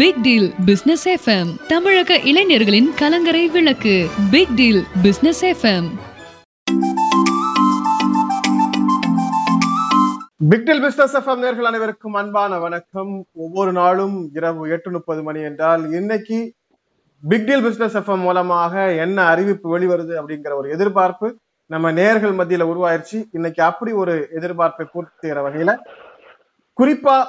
Big deal business FM தமிழக இளைஞர்களின் கலங்கரை விளக்கு. Big deal business FM big deal business FM நேர்கள் அனைவருக்கும் அன்பான வணக்கம். ஒவ்வொரு நாளும் இரவு எட்டு முப்பது மணி என்றால் இன்னைக்கு பிக்டில் பிசினஸ் எஃப்எம் மூலமாக என்ன அறிவிப்பு வெளிவருது அப்படிங்கிற ஒரு எதிர்பார்ப்பு நம்ம நேர்கள் மத்தியில உருவாயிருச்சு. இன்னைக்கு அப்படி ஒரு எதிர்பார்ப்பை பூர்த்தி செய்யற வகையில குறிப்பா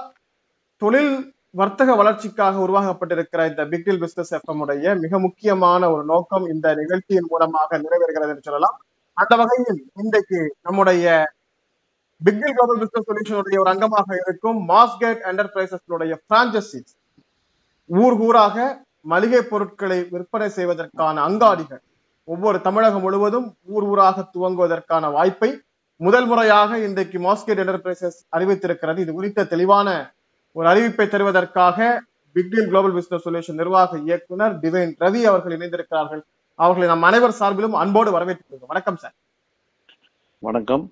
தொழில் வர்த்தக வளர்ச்சிக்காக உருவாக்கப்பட்டிருக்கிற இந்த பிக்டில் பிசினஸ் எஃப்எம் உடைய மிக முக்கியமான ஒரு நோக்கம் இந்த நிகழ்ச்சியின் மூலமாக நிறைவேறுகிறது என்று சொல்லலாம். அந்த வகையில் இன்றைக்கு நம்முடைய பிக்டில் குளோபல் பிசினஸ் சொல்யூஷனுடைய ஒரு அங்கமாக இருக்கும் மாஸ்கேட் என்டர்பிரைசஸ்னுடைய பிரான்சைசிஸ் ஊர் ஊராக மளிகை பொருட்களை விற்பனை செய்வதற்கான அங்காடிகள். ஒவ்வொரு தமிழகம் முழுவதும் ஊர் ஊராக துவங்குவதற்கான வாய்ப்பை முதல் முறையாக இன்றைக்கு மாஸ்கேட் என்டர்பிரைசஸ் அறிவித்திருக்கிறது. இது குறித்த தெளிவான ஒரு அறிவிப்பை தருவதற்காக பிக்டில் குளோபல் பிசினஸ் சொல்யூஷன் நிர்வாக இயக்குனர் டிவைன் ரவி அவர்கள் இணைந்திருக்கிறார்கள். அவர்களை நம் அனைவர் சார்பிலும் அன்போடு வரவேற்று வணக்கம் சார் வணக்கம்.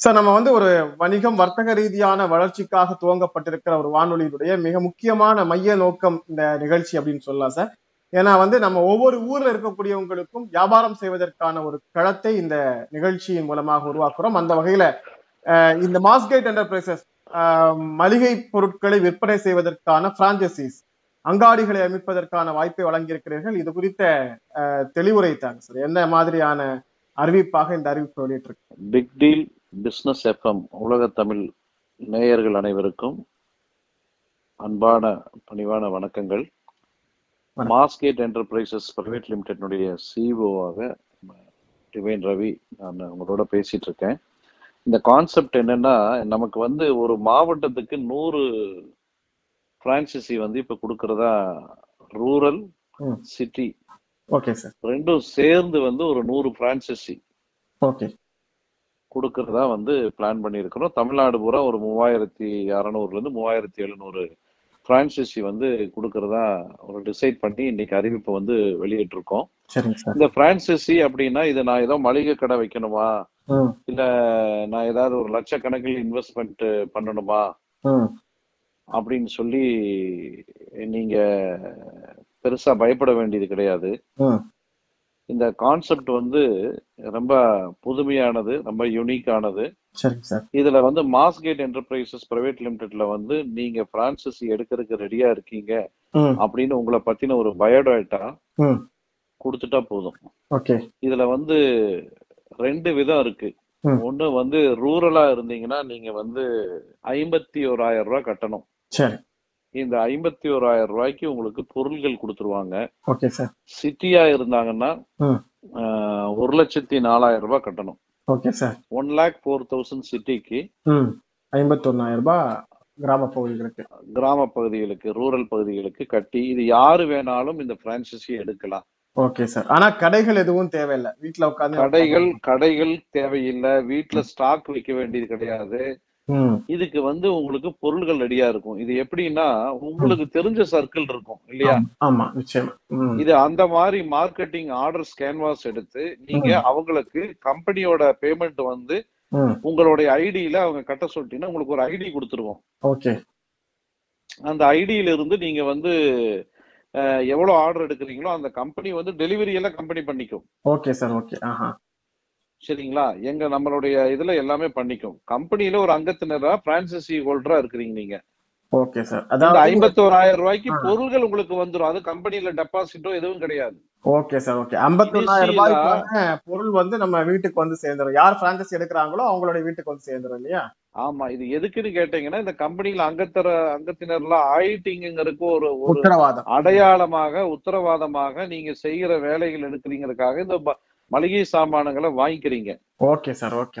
சார் நம்ம வந்து ஒரு வணிகம் வர்த்தக ரீதியான வளர்ச்சிக்காக துவங்கப்பட்டிருக்கிற ஒரு வானொலியினுடைய மிக முக்கியமான மைய நோக்கம் இந்த நிகழ்ச்சி அப்படின்னு சொல்லலாம் சார் ஏன்னா வந்து நம்ம ஒவ்வொரு ஊர்ல இருக்கக்கூடியவங்களுக்கும் வியாபாரம் செய்வதற்கான ஒரு களத்தை இந்த நிகழ்ச்சியின் மூலமாக உருவாக்குறோம். அந்த வகையில இந்த மாஸ்கேட் என்டர்பிரைசஸ் மளிகை பொருட்களை விற்பனை செய்வதற்கான பிரான்சைசிஸ் அங்காடிகளை அமைப்பதற்கான வாய்ப்பை வழங்கியிருக்கிறீர்கள். இது குறித்த அஹ், தெளிவுரை தாங்க சார். என்ன மாதிரியான அறிவிப்பாக இந்த அறிவிப்பு வெளியிட்டிருக்கு? பிக் டீல் பிசினஸ் எஃப்எம் உலக தமிழ் நேயர்கள் அனைவருக்கும் அன்பான பணிவான வணக்கங்கள். மாஸ்கேட் என்டர்பிரைசஸ் பிரைவேட் லிமிடெட்னுடைய சிஇஓவாக டிவைன் ரவி நான் உங்களோட பேசிட்டு இருக்கேன். இந்த கான்செப்ட் என்னன்னா நமக்கு வந்து ஒரு மாவட்டத்துக்கு நூறு பிரான்சைசி வந்து இப்ப கொடுக்கறதா ரூரல். சிட்டி ஓகே சார் ரெண்டும் சேர்ந்து வந்து ஒரு நூறு பிரான்சைசி ஓகே கொடுக்கறதா வந்து பிளான் பண்ணியிருக்கிறோம். தமிழ்நாடு பூரா ஒரு மூவாயிரத்தி அறநூறுல இருந்து மூவாயிரத்தி எழுநூறு பிரான்சைசி வந்து கொடுக்கறதா ஒரு டிசைட் பண்ணி இன்னைக்கு அறிவிப்பை வந்து வெளியிட்டிருக்கோம். இந்த பிரான்சைசி அப்படின்னா இது நான் ஏதோ மளிகை கடை வைக்கணுமா? இல்ல நான் ஏதாவது ஒரு லட்சக்கணக்கில் இன்வெஸ்ட்மெண்ட் பண்ணணுமா? அப்படின்னு சொல்லி நீங்க பெருசா பயப்பட வேண்டியது கிடையாது. இந்த கான்செப்ட் வந்து ரொம்ப புதுமையானது ரொம்ப யூனிக்கானது இதுல வந்து மாஸ்கேட் என்டர்பிரைசஸ் பிரைவேட் லிமிடெட்ல வந்து நீங்க பிரான்சைசி எடுக்கிறதுக்கு ரெடியா இருக்கீங்க அப்படின்னு உங்களை பத்தின ஒரு பயோடேட்டா கொடுத்துட்டா போதும். இதுல வந்து ரெண்டு விதம் இருக்கு. ஒண்ணு வந்து ரூரலா இருந்தீங்கன்னா நீங்க வந்து ஐம்பத்தி ஓராயிரம் ரூபாய் கட்டணும். இந்த ஐம்பத்தி ஓராயிரம் ரூபாய்க்கு உங்களுக்கு பொருள்கள் கொடுத்துருவாங்க. சிட்டியா இருந்தாங்கன்னா ஒரு லட்சத்தி நாலாயிரம் ரூபாய் கட்டணும். Okay sir. One lakh four thousand சிட்டிக்கு ம். ஐம்பத்தொன்னாயிரம் ரூபாய் கிராம பகுதிகளுக்கு. கிராம பகுதிகளுக்கு ரூரல் பகுதிகளுக்கு கட்டி இது யாரு வேணாலும் இந்த பிரான்சைசி எடுக்கலாம். ஓகே சார் ஆனா கடைகள் எதுவும் தேவையில்லை. வீட்ல உட்காந்து கடைகள் கடைகள் தேவையில்லை. வீட்ல ஸ்டாக் வைக்க வேண்டியது கிடையாது. இதுக்கு வந்து உங்களுக்கு பொருள்கள் ரெடியா இருக்கும். இது எப்படின்னா உங்களுக்கு தெரிஞ்ச சர்க்கிள் இருக்கும் இல்லையா? ஆமா, நிச்சயமா. இது அந்த மாதிரி மார்க்கெட்டிங் ஆர்டர்ஸ் கேன்வாஸ் எடுத்து நீங்க அவங்களுக்கு கம்பெனியோட பேமெண்ட் வந்து உங்களுடைய ஐடியில அவங்க கட்ட சொல்லிட்டீங்கன்னா உங்களுக்கு ஒரு ஐடி கொடுத்துருவோம். ஓகே அந்த ஐடியில இருந்து நீங்க வந்து எவ்வளவு ஆர்டர் எடுக்கிறீங்களோ அந்த கம்பெனி வந்து டெலிவரி எல்லாம் கம்பெனி பண்ணிக்கும். ஓகே சார் ஓகே ஆஹா. சரிங்களா? எங்க நம்மளுடைய இதுல எல்லாமே பண்ணிக்கும். கம்பெனில ஒரு அங்கத்தினரா பிரான்சைசி ஹோல்டரா இருக்கிறீங்க நீங்க. ஓகே சார் அதாவது ஐம்பத்தோராயிரம் ரூபாய்க்கு. பொருள்கள் உங்களுக்கு வந்துரும். அது கம்பெனில டெபாசிட்டோ எதுவும் கிடையாது. ஓகே சார் ஓகே ஐம்பத்தொன்னாயிரம் ரூபாய்க்கான பொருள் வந்து நம்ம வீட்டுக்கு வந்து சேர்ந்துரும். யார் பிரான்சைஸ் எடுக்கிறாங்களோ அவங்களுடைய வீட்டுக்கு வந்து சேர்ந்துரும் இல்லையா? ஆமா இது எதுக்குன்னு கேட்டீங்கன்னா இந்த கம்பெனில அங்கத்தர அங்கத்தினர்லாம் ஆயிட்டீங்கிறதுக்கு ஒரு ஒரு உத்தரவாதம். அடையாளமாக உத்தரவாதமாக நீங்க செய்யற வேலைகள் எடுக்கிறீங்கிறதுக்காக இந்த மளிகை சாமானங்களை வாங்கிக்கிறீங்க. ஓகே சார் ஓகே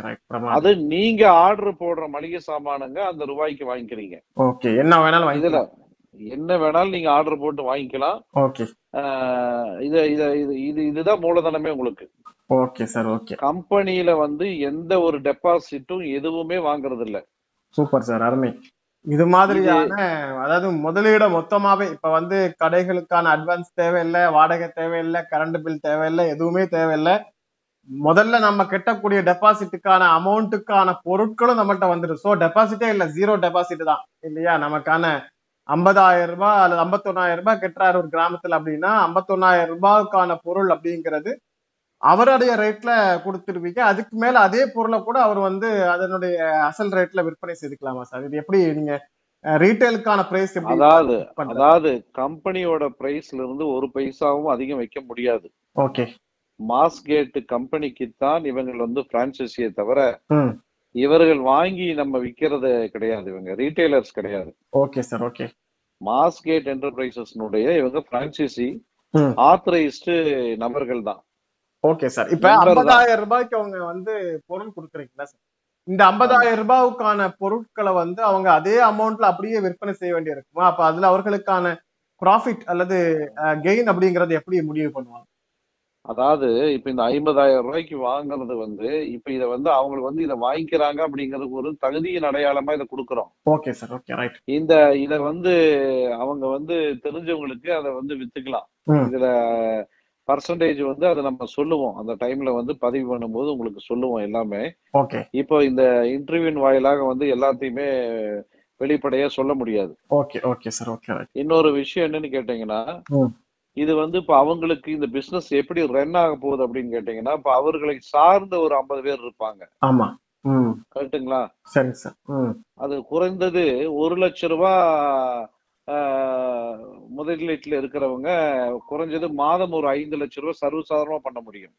அது நீங்க ஆர்டர் போடுற மளிகை சாமானங்க அந்த ரூபாய்க்கு வாங்கிக்கிறீங்க. ஓகே என்ன வேணாலும் இதுல என்ன வேணாலும் நீங்க ஆர்டர் போட்டு வாங்கிக்கலாம். ஓகே. இது இது இது இதுதான் மூலதனமே உங்களுக்கு. ஓகே சார் ஓகே கம்பெனியில வந்து எந்த ஒரு டெபாசிட்டும் எதுவுமே வாங்குறது இல்ல சூப்பர் சார் அருமை. இது மாதிரியான அதாவது முதலீட மொத்தமாவே இப்ப வந்து கடைகளுக்கான அட்வான்ஸ் தேவையில்லை வாடகை தேவையில்லை கரண்ட் பில் தேவையில்லை எதுவுமே தேவையில்லை. முதல்ல நம்ம கட்டக்கூடிய டெபாசிட்டுக்கான அமௌண்ட்டுக்கான பொருட்களும் நம்மள்ட்ட வந்துடும். ஸோ டெபாசிட்டே இல்லை ஜீரோ டெபாசிட் தான். இல்லையா? நமக்கான ஐம்பதாயிரம் ரூபாய் அல்லது ஐம்பத்தொன்னாயிரம் ரூபாய் கட்டுறாரு ஒரு கிராமத்துல அப்படின்னா ஐம்பத்தொன்னாயிரம் ரூபாய்க்கான பொருள் அப்படிங்கிறது அவருடைய ரேட்ல கொடுத்துருவீங்க அதுக்கு மேல அதே பொருளை கூட அவர் வந்து அதனுடைய அசல் ரேட்ல விற்பனை செய்துக்கலாமா சார் இது எப்படி நீங்க ரீட்டைலுக்கான பிரைஸ் அதாவது அதாவது கம்பெனியோட பிரைஸ்ல இருந்து ஒரு பைசாவும் அதிகம் வைக்க முடியாது. ஓகே மாஸ்கேட் கம்பெனிக்கு தான் இவங்க வந்து பிரான்சைசியை தவிர இவர்கள் வாங்கி நம்ம விக்கிறது கிடையாது இவங்க. ரீட்டைலர்ஸ் கிடையாது. ஓகே சார் ஓகே மாஸ்கேட் என்டர்பிரைசஸ்னுடைய இவங்க பிரான்சைசி ஆத்தரைஸ்டு நபர்கள் தான். ஓகே சார் இப்ப. ஐம்பதாயிரம் ரூபாய்க்கு அவங்க வந்து பொருள் கொடுக்குறீங்களா சார் இந்த ஐம்பதாயிரம் ரூபாய்க்கான பொருட்களை வந்து அவங்க அதே அமௌண்ட்ல அப்படியே விற்பனை செய்ய வேண்டி இருக்குமா? அப்ப அதுல அவர்களுக்கான ப்ராஃபிட் அல்லது கெயின் அப்படிங்கறது எப்படி முடிவு பண்ணுவாங்க? அதாவது இப்ப இந்த ஐம்பதாயிரம் ரூபாய்க்கு வாங்குறது வந்து இப்ப இத வந்து அவங்களுக்கு வந்து இதை வாங்கிக்கிறாங்க அப்படிங்கிறதுக்கு ஒரு தகுதியின் அடையாளமா இதை கொடுக்குறோம். ஓகே சார் ஓகே ரைட் இந்த இத வந்து அவங்க வந்து தெரிஞ்சவங்களுக்கு அதை வந்து வித்துக்கலாம். இதுல பர்சன்டேஜ் வந்து அதை நம்ம சொல்லுவோம். அந்த டைம்ல வந்து பதிவு பண்ணும்போது உங்களுக்கு சொல்லுவோம் எல்லாமே. இப்போ இந்த இன்டர்வியூன் வாயிலாக வந்து எல்லாத்தையுமே வெளிப்படையா சொல்ல முடியாது. ஓகே ஓகே சார் ஓகே இன்னொரு விஷயம் என்னன்னு கேட்டீங்கன்னா இது வந்து இப்ப அவங்களுக்கு இந்த பிசினஸ் எப்படி ரன் ஆக போகுது அப்படின்னு கேட்டீங்கன்னா இப்ப அவர்களை சார்ந்த ஒரு ஐம்பது பேர் இருப்பாங்க. ஆமா. சரிங்க சார் ம். அது குறைந்தது ஒரு லட்ச ரூபாய் ஆஹ், முதலீட்டுல இருக்கிறவங்க குறைஞ்சது மாதம் ஒரு ஐந்து லட்ச ரூபாய் சர்வசாதாரணமா பண்ண முடியும்.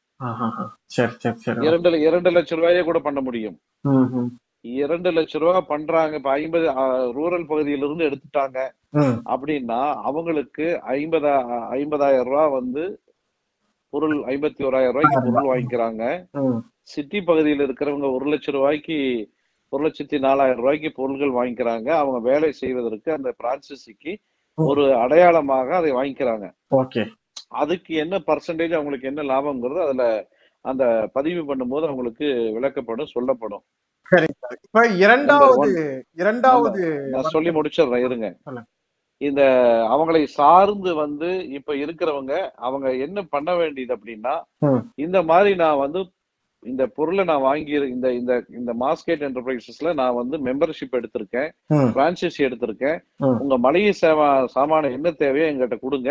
இரண்டு இரண்டு லட்ச ரூபாயே கூட பண்ண முடியும். இரண்டு லட்ச ரூபாய் பண்றாங்க. இப்ப ஐம்பது ரூரல் பகுதியிலிருந்து எடுத்துட்டாங்க. அப்படின்னா அவங்களுக்கு ஐம்பதா ஐம்பதாயிரம் ரூபாய் வந்து பொருள் ஐம்பத்தி ஓராயிரம் ரூபாய்க்கு பொருள் வாங்கிக்கிறாங்க. சிட்டி பகுதியில் இருக்கிறவங்க ஒரு லட்சம் ரூபாய்க்கு ஒரு லட்சத்தி நாலாயிரம் ரூபாய்க்கு பொருட்கள் வாங்கிக்கிறாங்க. அவங்க வேலை செய்வதற்கு அந்த பிரான்சிசிக்கு ஒரு அடையாளமாக அதை வாங்கிக்கிறாங்க. ஓகே. அதுக்கு என்ன பர்சன்டேஜ் அவங்களுக்கு என்ன லாபம்ங்கிறது அதுல அந்த பதிவு பண்ணும்போது அவங்களுக்கு விளக்கப்படும் சொல்லப்படும். இப்ப இரண்டாவது இரண்டாவது நான் சொல்லி முடிச்சிடுறேன் இருங்க. இந்த அவங்களை சார்ந்து வந்து இப்ப இருக்கிறவங்க அவங்க என்ன பண்ண வேண்டியது அப்படின்னா. இந்த மாதிரி நான் வந்து இந்த பொருளை நான் வாங்கி இந்த இந்த இந்த மாஸ்கேட் என்டர்பிரைசஸ்ல நான் வந்து மெம்பர்ஷிப் எடுத்திருக்கேன் பிரான்சைசி எடுத்திருக்கேன். உங்க மளிகை சேவா சாமான என்ன தேவையோ எங்கிட்ட கொடுங்க.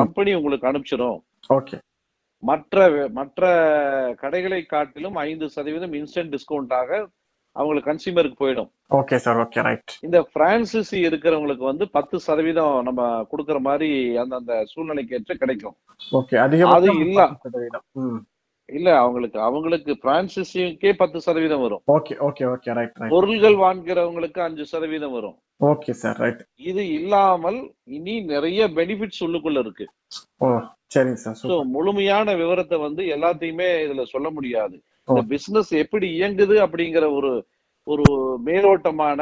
கம்பெனி உங்களுக்கு அனுப்பிச்சிடும் ஓகே. மற்ற மற்ற கடைகளை காட்டிலும் ஐந்து சதவீதம் இன்ஸ்டன்ட் டிஸ்கவுண்டாக அவங்களுக்கு கன்சியூமருக்கு போயிடும். Okay sir okay right. இந்த பிரான்சிசி இருக்கிறவங்களுக்கு வந்து பத்து சதவீதம் நம்ம கொடுக்குற மாதிரி அந்த அந்த சூழ்நிலைக்கு ஏற்ற கிடைக்கும். ஓகே அது இல்ல. இல்ல அவங்களுக்கு அவங்களுக்கு பிரான்சிசிக்கே பத்து சதவீதம் வரும். ஓகே ஓகே ஓகே ரைட் பொருள்கள் வாங்குறவங்களுக்கு அஞ்சு சதவீதம் வரும். ஓகே சார் ரைட் இது இல்லாமல் இனி நிறைய பெனிஃபிட்ஸ் உள்ளுக்குள்ள இருக்கு. சரிங்க சார் சோ முழுமையான விவரத்தை வந்து எல்லாத்தையுமே இதுல சொல்ல முடியாது. இந்த பிசினஸ் எப்படி இயங்குது அப்படிங்கிற ஒரு ஒரு மேலோட்டமான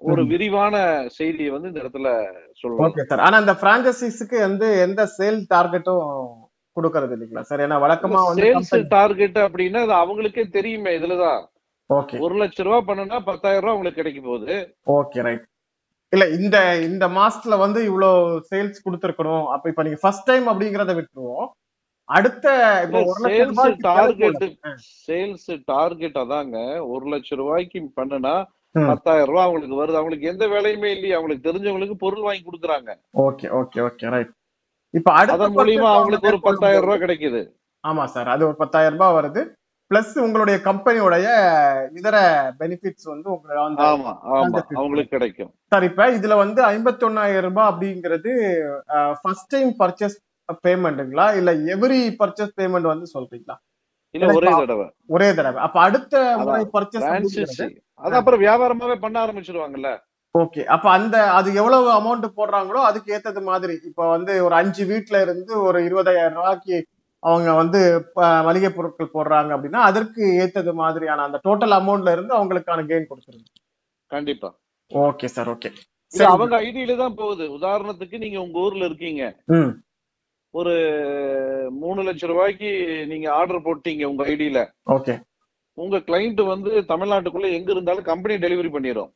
ஒரு. விரிவான செய்தியை வந்து இந்த இடத்துல சொல்லலாம் ஓகே சார் ஆனா இந்த பிரான்சைசிஸ்க்கு வந்து எந்த சேல் டார்கெட்டும் கொடுக்கறது இல்லைங்களா? சார் ஏன்னா வழக்கமா சேல்ஸ் டார்கெட் அப்படின்னா அது அவங்களுக்கே தெரியுமே இதுலதான். ஓகே. ஒரு லட்ச ரூபாய் பண்ணுனா பத்தாயிரம் ரூபாய் உங்களுக்கு கிடைக்க போகுது. Okay right. இல்ல இந்த இந்த மாசத்துல வந்து இவ்வளவு சேல்ஸ் கொடுத்துருக்கணும். அப்ப இப்ப நீங்க ஃபர்ஸ்ட் டைம் அப்படிங்கறத விட்டுருவோம். அடுத்த இப்ப ஒரு லட்சம் டார்கெட். சேல்ஸ் டார்கெட் அதாங்க. ஒரு லட்சம் ரூபாய்க்கு பண்ணுனா. பத்தாயிரம் ரூபாய் அவங்களுக்கு வருது. அவங்களுக்கு எந்த வேலையுமே இல்லையே. அவங்களுக்கு தெரிஞ்சவங்களுக்கு பொருள் வாங்கி கொடுக்குறாங்க. Okay okay okay right. இப்ப அடுத்த அதன் மூலியமா அவங்களுக்கு ஒரு பத்தாயிரம் ரூபாய் கிடைக்குது. ஆமா சார் அது ஒரு பத்தாயிரம் ரூபாய் வருது. பிளஸ் உங்களுடைய கம்பெனியோடைய இதர பெனிஃபிட்ஸ் வந்து உங்களுக்கு. அவங்களுக்கு கிடைக்கும். சார் இப்ப இதுல வந்து ஐம்பத்தொன்னாயிரம் ரூபாய் அப்படிங்கிறது ஃபர்ஸ்ட் டைம் பர்ச்சேஸ் பேமெண்ட்டுங்களா இல்ல எவ்ரி பர்ச்சேஸ் பேமெண்ட் வந்து சொல்றீங்களா? இல்ல ஒரே தடவை. ஒரே தடவை. அப்ப அடுத்த முறை பர்ச்சேஸ் அது அப்புறம் வியாபாரமாவே பண்ண ஆரம்பிச்சிருவாங்கல்ல. ஓகே அப்ப அந்த அது எவ்வளவு அமௌண்ட் போடுறாங்களோ அதுக்கு ஏத்தது மாதிரி. இப்ப வந்து ஒரு அஞ்சு வீட்ல இருந்து ஒரு இருபதாயிரம் ரூபாய்க்கு அவங்க வந்து மளிகை பொருட்கள் போடுறாங்க அப்படின்னா அதற்கு ஏத்தது மாதிரியான அந்த டோட்டல் அமௌண்ட்ல இருந்து அவங்களுக்கான கெயின் கொடுத்துருங்க. கண்டிப்பா. Okay sir. ஓகே அவங்க ஐடியில தான் போகுது. உதாரணத்துக்கு நீங்க உங்க ஊர்ல இருக்கீங்க. ஒரு மூணு லட்சம் ரூபாய்க்கு நீங்க ஆர்டர் போட்டீங்க உங்க ஐடியில ஓகே உங்க கிளைண்ட் வந்து தமிழ்நாட்டுக்குள்ள எங்க இருந்தாலும் கம்பெனி டெலிவரி பண்ணிடும்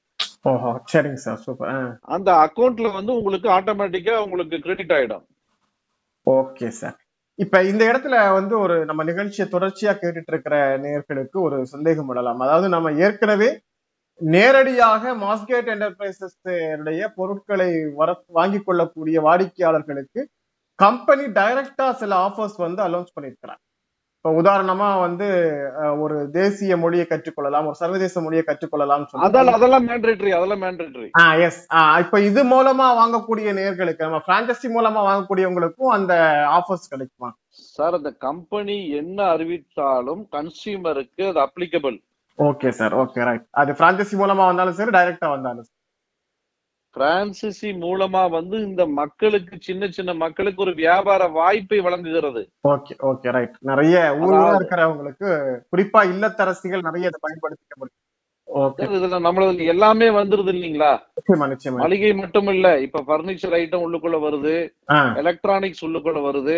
சரிங்க சார் சூப்பர். அந்த அக்கவுண்ட்ல வந்து உங்களுக்கு ஆட்டோமேட்டிக்கா உங்களுக்கு கிரெடிட் ஆயிடும். Okay sir. இப்ப இந்த இடத்துல வந்து ஒரு நம்ம நிகழ்ச்சியை தொடர்ச்சியா கேட்டுட்டு இருக்கிற நேயர்களுக்கு ஒரு சந்தேகம் விடலாம். அதாவது நம்ம ஏற்கனவே நேரடியாக மாஸ்கேட் என்டர்பிரைசஸ் பொருட்களை வர வாங்கிக் கொள்ளக்கூடிய வாடிக்கையாளர்களுக்கு கம்பெனி டைரக்டா சில ஆஃபர்ஸ் வந்து அலௌன்ஸ் பண்ணியிருக்கிறாங்க. இப்போ உதாரணமா வந்து ஒரு தேசிய மொழியை கற்றுக்கொள்ளலாம் ஒரு சர்வதேச மொழியை கற்றுக்கொள்ளலாம் அதெல்லாம் அதெல்லாம் மேண்டேட்டரி அதெல்லாம் மேண்டேட்டரி ஆ எஸ் இப்ப இது மூலமா வாங்கக்கூடிய நேர்களுக்கு நம்ம பிரான்சைசி மூலமா வாங்கக்கூடியவங்களுக்கும் அந்த ஆஃபர்ஸ் கிடைக்குமா? சார் அந்த கம்பெனி என்ன அறிவித்தாலும் கன்சியூமருக்கு அது applicable okay sir okay right அது பிரான்சைசி மூலமா வந்தாலும் சரி டைரக்டா வந்தாலும் சரி. பிரான்சிசி மூலமா வந்து இந்த மக்களுக்கு சின்ன சின்ன மக்களுக்கு ஒரு வியாபார வாய்ப்பை வழங்குகிறது. ஓகே ஓகே ரைட் நிறைய ஊர்ல இருக்கிறவங்களுக்கு குறிப்பா இல்லத்தரசிகள் நிறைய இதை பயன்படுத்திக்க முடியும். இதுல நம்மளது எல்லாமே வந்துருது இல்லைங்களா? மளிகை மட்டும் இல்ல இப்ப பர்னிச்சர் ஐட்டம் உள்ளுக்குள்ள வருது எலக்ட்ரானிக்ஸ் உள்ளுக்குள்ள வருது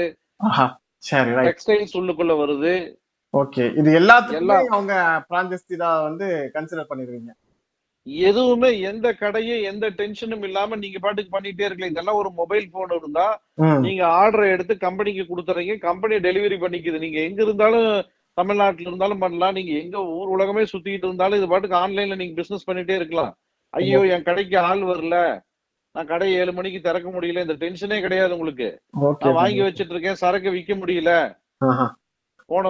டெக்ஸ்டைல்ஸ் உள்ளுக்குள்ள வருது. ஓகே இது எல்லாத்துக்குமே. அவங்க பிரான்சைசி தான் வந்து கன்சிடர் பண்ணிருக்கீங்க எதுவுமே எந்த கடையும் எந்த டென்ஷனும் இல்லாம நீங்க பாட்டுக்கு பண்ணிட்டே இருக்கலாம். இதெல்லாம் ஒரு மொபைல் போன் இருந்தா நீங்க ஆர்டரை எடுத்து கம்பெனிக்கு கொடுத்துறீங்க. Company delivery பண்ணிக்குது. நீங்க எங்க இருந்தாலும் தமிழ்நாட்டுல இருந்தாலும் பண்ணலாம். நீங்க எங்க ஊர் உலகமே சுத்திட்டு இருந்தாலும் இது பாட்டுக்கு ஆன்லைன்ல நீங்க பிசினஸ் பண்ணிட்டே இருக்கலாம். ஐயோ என் கடைக்கு ஆள் வரல. நான் கடை ஏழு மணிக்கு திறக்க முடியல. இந்த டென்ஷனே கிடையாது உங்களுக்கு. நான் வாங்கி வச்சிட்டு இருக்கேன் சரக்கு விக்க முடியல. போன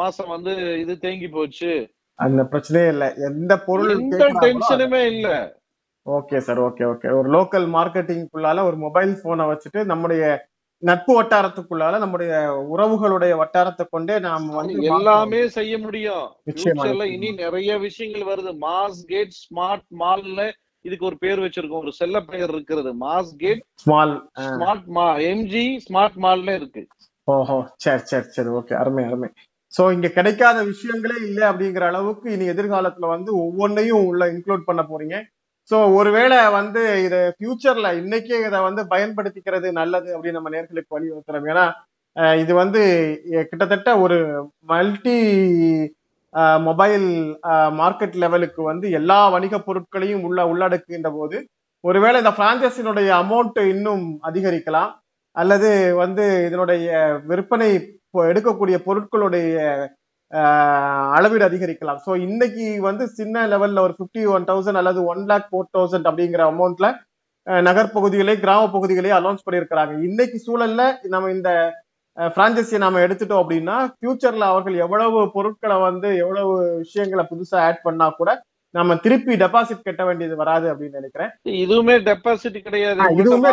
மாசம் வந்து இது தேங்கி போச்சு. அந்த பிரச்சனையே இல்ல. எந்த பொருள் எந்த டென்ஷனுமே இல்ல. ஓகே சார் ஓகே ஓகே ஒரு லோக்கல் மார்க்கெட்டிங்குள்ளால ஒரு மொபைல் போனை வச்சுட்டு நம்முடைய நட்பு வட்டாரத்துக்குள்ளால நம்முடைய உறவுகளுடைய வட்டாரத்தை கொண்டே நாம வந்து எல்லாமே செய்ய முடியும். இனி நிறைய விஷயங்கள் வருது. மாஸ் கேட் ஸ்மார்ட் மால்ல இதுக்கு ஒரு பேர் வச்சிருக்கோம். ஒரு செல்ல பெயர் இருக்கிறது. மாஸ் கேட் ஸ்மால் ஸ்மார்ட் மா எம்ஜி ஸ்மார்ட் மால்ல இருக்கு. ஓஹோ. சரி சரி சரி. ஓகே அருமை அருமை. சோ இங்க கிடைக்காத விஷயங்களே இல்லை அப்படிங்கிற அளவுக்கு இனி எதிர்காலத்துல வந்து ஒவ்வொன்றையும் உள்ள இன்க்ளூட் பண்ண போறீங்க. சோ ஒருவேளை வந்து இத ஃபியூச்சர்ல இன்னைக்கே இதை வந்து பயன்படுத்திக்கிறது நல்லது அப்படின்னு நம்ம நேர்களுக்கு வலியுறுத்துறோம். ஏன்னா இது வந்து கிட்டத்தட்ட ஒரு மல்டி மொபைல் மார்க்கெட் லெவலுக்கு வந்து எல்லா வணிக பொருட்களையும் உள்ள உள்ளடக்குகின்ற போது ஒருவேளை இந்த பிரான்சைஸினுடைய அமௌண்ட் இன்னும் அதிகரிக்கலாம். அல்லது வந்து இதனுடைய விற்பனை எடுக்கக்கூடிய பொருட்களுடைய அளவீடு அதிகரிக்கலாம். ஸோ இன்னைக்கு வந்து சின்ன லெவல்ல ஒரு ஃபிஃப்டி ஒன் தௌசண்ட் அல்லது ஒன் லேக் ஃபோர் தௌசண்ட் அப்படிங்கிற அமௌண்ட்ல நகர்ப்பகுதிகளே கிராம பகுதிகளே அனௌன்ஸ் பண்ணியிருக்கிறாங்க. இன்னைக்கு சூழல்ல நம்ம இந்த பிரான்சைஸியை நாம எடுத்துட்டோம் அப்படின்னா ஃபியூச்சர்ல அவர்கள் எவ்வளவு பொருட்களை வந்து எவ்வளவு விஷயங்களை புதுசா ஆட் பண்ணா கூட நம்ம திருப்பி டெபாசிட் கட்ட வேண்டியது வராது அப்படின்னு நினைக்கிறேன். இதுவுமே டெபாசிட் கிடையாது. இதுவுமே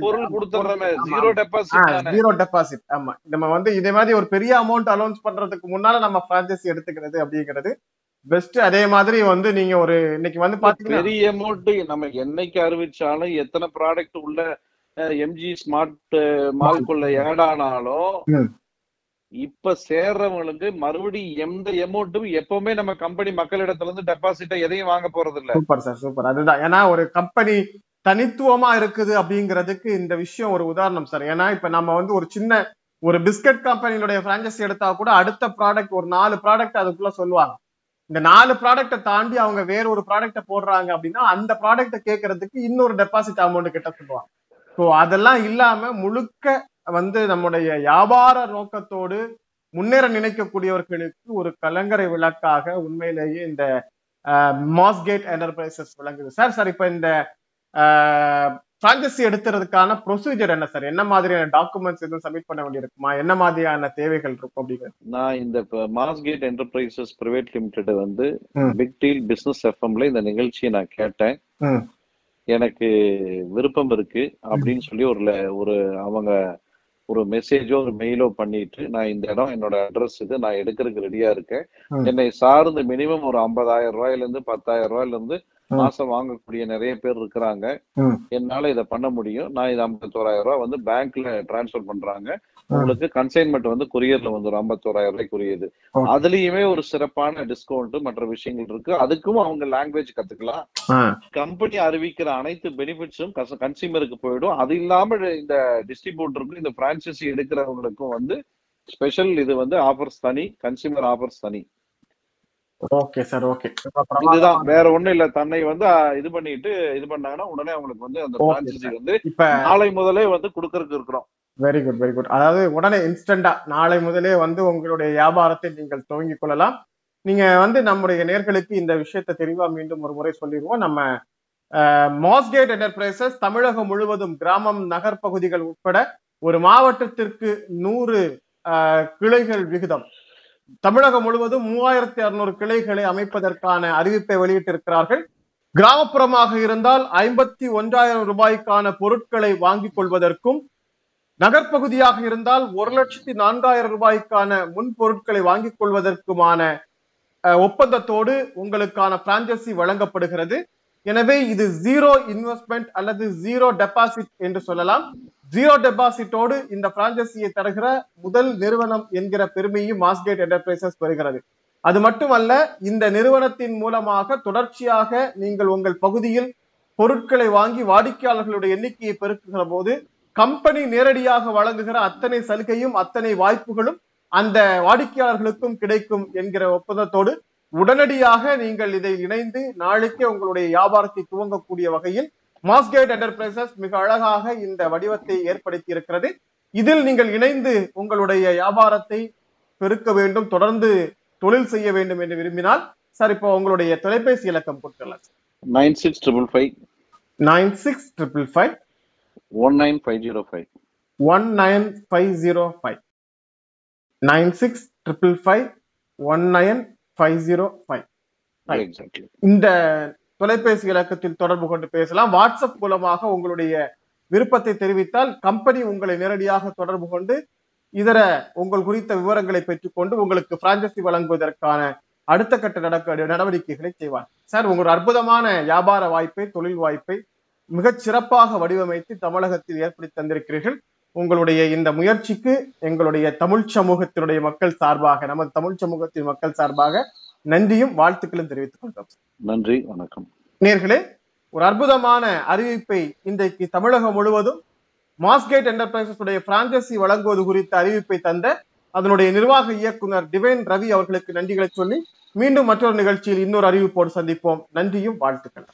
பொருள். கொடுத்துறமே. ஜீரோ டெபாசிட் ஜீரோ டெபாசிட் ஆமா. நம்ம வந்து இதே மாதிரி ஒரு பெரிய அமௌண்ட் அலௌன்ஸ் பண்றதுக்கு முன்னால நம்ம பிரான்சைசி எடுத்துக்கிறது அப்படிங்கிறது பெஸ்ட் அதே மாதிரி வந்து நீங்க ஒரு இன்னைக்கு வந்து பாத்தீங்கன்னா பெரிய அமௌண்ட் நம்ம என்னைக்கு அறிவிச்சாலும் எத்தனை ப்ராடக்ட் உள்ள எம்ஜி ஸ்மார்ட் மால்குள்ள ஆட் ஆனாலும் ம். இப்ப சேர்றவங்களுக்கு மறுபடியும் எந்த எமௌண்ட்டும் எப்பவுமே நம்ம கம்பெனி மக்களிடத்துல இருந்து டெபாசிட்டை எதையும் வாங்க போறது இல்ல. Super sir super. அதுதான். ஏன்னா ஒரு கம்பெனி தனித்துவமா இருக்குது அப்படிங்கிறதுக்கு இந்த விஷயம் ஒரு உதாரணம் சார். ஏன்னா இப்ப நம்ம வந்து ஒரு சின்ன ஒரு பிஸ்கட் கம்பெனியினுடைய பிரான்சைசி எடுத்தா கூட அடுத்த ப்ராடக்ட் ஒரு நாலு ப்ராடக்ட் அதுக்குள்ள சொல்லுவாங்க. இந்த நாலு ப்ராடக்ட்டை தாண்டி அவங்க வேற ஒரு ப்ராடக்ட போடுறாங்க அப்படின்னா அந்த ப்ராடக்ட்டை கேட்கறதுக்கு இன்னொரு டெபாசிட் அமௌண்ட் கிட்ட சொல்லுவாங்க. ஸோ அதெல்லாம் இல்லாம முழுக்க வந்து நம்முடைய வியாபார நோக்கத்தோடு முன்னேற நினைக்கக்கூடியவர்களுக்கு ஒரு கலங்கரை விளக்காக உண்மையிலேயே இந்த மாஸ்கேட் என்டர்பிரைசஸ் விளங்குது. சார் சார் இப்ப இந்த பிரான்சைசி எடுத்துறதுக்கான ப்ரொசீஜர் என்ன சார்? என்ன மாதிரியான டாக்குமெண்ட்ஸ் எதுவும் சப்மிட் பண்ண வேண்டியிருக்குமா? என்ன மாதிரியான தேவைகள் இருக்கும் அப்படிங்கிறது நான் இந்த மாஸ்கேட் என்டர்பிரைசஸ் பிரைவேட் லிமிடெட் வந்து. பிக் டீல் பிசினஸ் எஃப்எம்ல இந்த நிகழ்ச்சியை நான் கேட்டேன். எனக்கு விருப்பம் இருக்கு அப்படின்னு சொல்லி ஒரு ஒரு அவங்க ஒரு மெசேஜோ ஒரு மெயிலோ பண்ணிட்டு நான் இந்த இடம் என்னோட அட்ரஸ் இது நான் எடுக்கிறதுக்கு ரெடியா இருக்கேன். என்னை சார்ந்து மினிமம் ஒரு ஐம்பதாயிரம் ரூபாயில இருந்து பத்தாயிரம் ரூபாயில இருந்து. மாசம் வாங்கக்கூடிய நிறைய பேர் இருக்கிறாங்க. என்னால இதை பண்ண முடியும் நான் இது ஐம்பத்தோராயிரம் ரூபாய் வந்து பேங்க்ல டிரான்ஸ்ஃபர் பண்றாங்க. உங்களுக்கு கன்சைன்மெண்ட் வந்து கொரியர்ல வந்துடும் ஐம்பத்தோராயிரம் ரூபாய்க்குரியது Okay. அதுலயுமே ஒரு சிறப்பான டிஸ்கவுண்ட் மற்ற விஷயங்கள் இருக்கு. அதுக்கும் அவங்க லாங்குவேஜ் கத்துக்கலாம். கம்பெனி அறிவிக்கிற அனைத்து பெனிஃபிட்ஸும் கன்சியூமருக்கு போயிடும். அது இல்லாம இந்த டிஸ்ட்ரிபியூட்டருக்கும் இந்த பிரான்சைசி எடுக்கிறவங்களுக்கும் வந்து ஸ்பெஷல் இது வந்து ஆஃபர்ஸ் தனி கன்சியூமர் ஆஃபர்ஸ் தனி. Okay sir okay. இதுதான். வேற ஒண்ணும் இல்ல. தன்னை வந்து இது பண்ணிட்டு இது பண்ணாங்கன்னா உடனே அவங்களுக்கு வந்து அந்த பிரான்சைசி வந்து நாளை முதலே வந்து கொடுக்கறதுக்கு இருக்கிறோம். வெரி குட் வெரி குட் அதாவது உடனே இன்ஸ்டன்டா நாளை முதலே வந்து உங்களுடைய வியாபாரத்தை நீங்கள் துவங்கிக் கொள்ளலாம். நீங்க வந்து நம்முடைய நேர்களுக்கு இந்த விஷயத்தை தெளிவா மீண்டும் ஒரு முறை சொல்லிடுவோம். நம்ம மாஸ்கேட் என்டர்பிரைசஸ் தமிழகம் முழுவதும் கிராமம் நகர் பகுதிகள் உட்பட ஒரு மாவட்டத்திற்கு நூறு ஆஹ், கிளைகள் விகிதம். தமிழகம் முழுவதும் மூவாயிரத்தி அறுநூறு கிளைகளை அமைப்பதற்கான அறிவிப்பை வெளியிட்டிருக்கிறார்கள். கிராமப்புறமாக இருந்தால் ஐம்பத்தி ஒன்றாயிரம் ரூபாய்க்கான பொருட்களை வாங்கிக் கொள்வதற்கும் நகர்ப்பகுதியாக இருந்தால் ஒரு லட்சத்தி நான்காயிரம் ரூபாய்க்கான முன் பொருட்களை வாங்கிக் கொள்வதற்குமான ஒப்பந்தத்தோடு உங்களுக்கான பிரான்ச்சைசி வழங்கப்படுகிறது. எனவே இது ஜீரோ இன்வெஸ்ட்மெண்ட் அல்லது ஜீரோ டெபாசிட் என்று சொல்லலாம். ஜீரோ டெபாசிட்டோடு இந்த பிரான்ச்சைசியை தருகிற முதல் நிறுவனம் என்கிற பெருமையும் மாஸ்கேட் என்டர்பிரைசஸ் பெறுகிறது. அது மட்டுமல்ல இந்த நிறுவனத்தின் மூலமாக தொடர்ச்சியாக நீங்கள் உங்கள் பகுதியில் பொருட்களை வாங்கி வாடிக்கையாளர்களுடைய எண்ணிக்கையை பெருக்குகிற போது கம்பெனி நேரடியாக வழங்குகிற அத்தனை சலுகையும் அத்தனை வாய்ப்புகளும் அந்த வாடிக்கையாளர்களுக்கும் கிடைக்கும் என்கிற ஒப்பந்தத்தோடு உடனடியாக நீங்கள் இதை இணைந்து நாளைக்கே உங்களுடைய வியாபாரத்தை துவங்கக்கூடிய வகையில் மாஸ்கேட் என்டர்பிரைசஸ் மிக அழகாக இந்த வடிவத்தை ஏற்படுத்தி இருக்கிறது இதில் நீங்கள் இணைந்து உங்களுடைய வியாபாரத்தை பெருக்க வேண்டும் தொடர்ந்து தொழில் செய்ய வேண்டும் என்று விரும்பினால் சார் இப்போ உங்களுடைய தொலைபேசி இலக்கம் கொடுத்துடலாம் nine six triple five. Nine six triple five. One nine five zero five one nine five zero five nine six triple five one nine five zero five இந்த தொலைபேசி இலக்கத்தில் தொடர்பு கொண்டு பேசலாம். வாட்ஸ்அப் மூலமாக உங்களுடைய விருப்பத்தை தெரிவித்தால் கம்பெனி உங்களை நேரடியாக தொடர்பு கொண்டு இதர உங்கள் குறித்த விவரங்களை பெற்றுக்கொண்டு உங்களுக்கு பிரான்சைசி வழங்குவதற்கான அடுத்த கட்ட நடக்க நடவடிக்கைகளை செய்வார். சார் உங்கள் அற்புதமான வியாபார வாய்ப்பை தொழில் வாய்ப்பை மிகச் சிறப்பாக வடிவமைத்து தமிழகத்தில் ஏற்படுத்தி தந்திருக்கிறீர்கள். உங்களுடைய இந்த முயற்சிக்கு எங்களுடைய தமிழ் சமூகத்தினுடைய மக்கள் சார்பாக நமது தமிழ் சமூகத்தின் மக்கள் சார்பாக நன்றியும் வாழ்த்துக்களும் தெரிவித்துக் கொள்கிறோம். நன்றி வணக்கம். நேர்களே ஒரு அற்புதமான அறிவிப்பை இன்றைக்கு தமிழகம் முழுவதும் மாஸ்கேட் என்டர்பிரைசஸ் உடைய பிரான்சைசி வழங்குவது குறித்த அறிவிப்பை தந்த அதனுடைய நிர்வாக இயக்குனர் டிவைன் ரவி அவர்களுக்கு நன்றிகளை சொல்லி மீண்டும் மற்றொரு நிகழ்ச்சியில் இன்னொரு அறிவிப்போடு சந்திப்போம். நன்றியும் வாழ்த்துக்கள்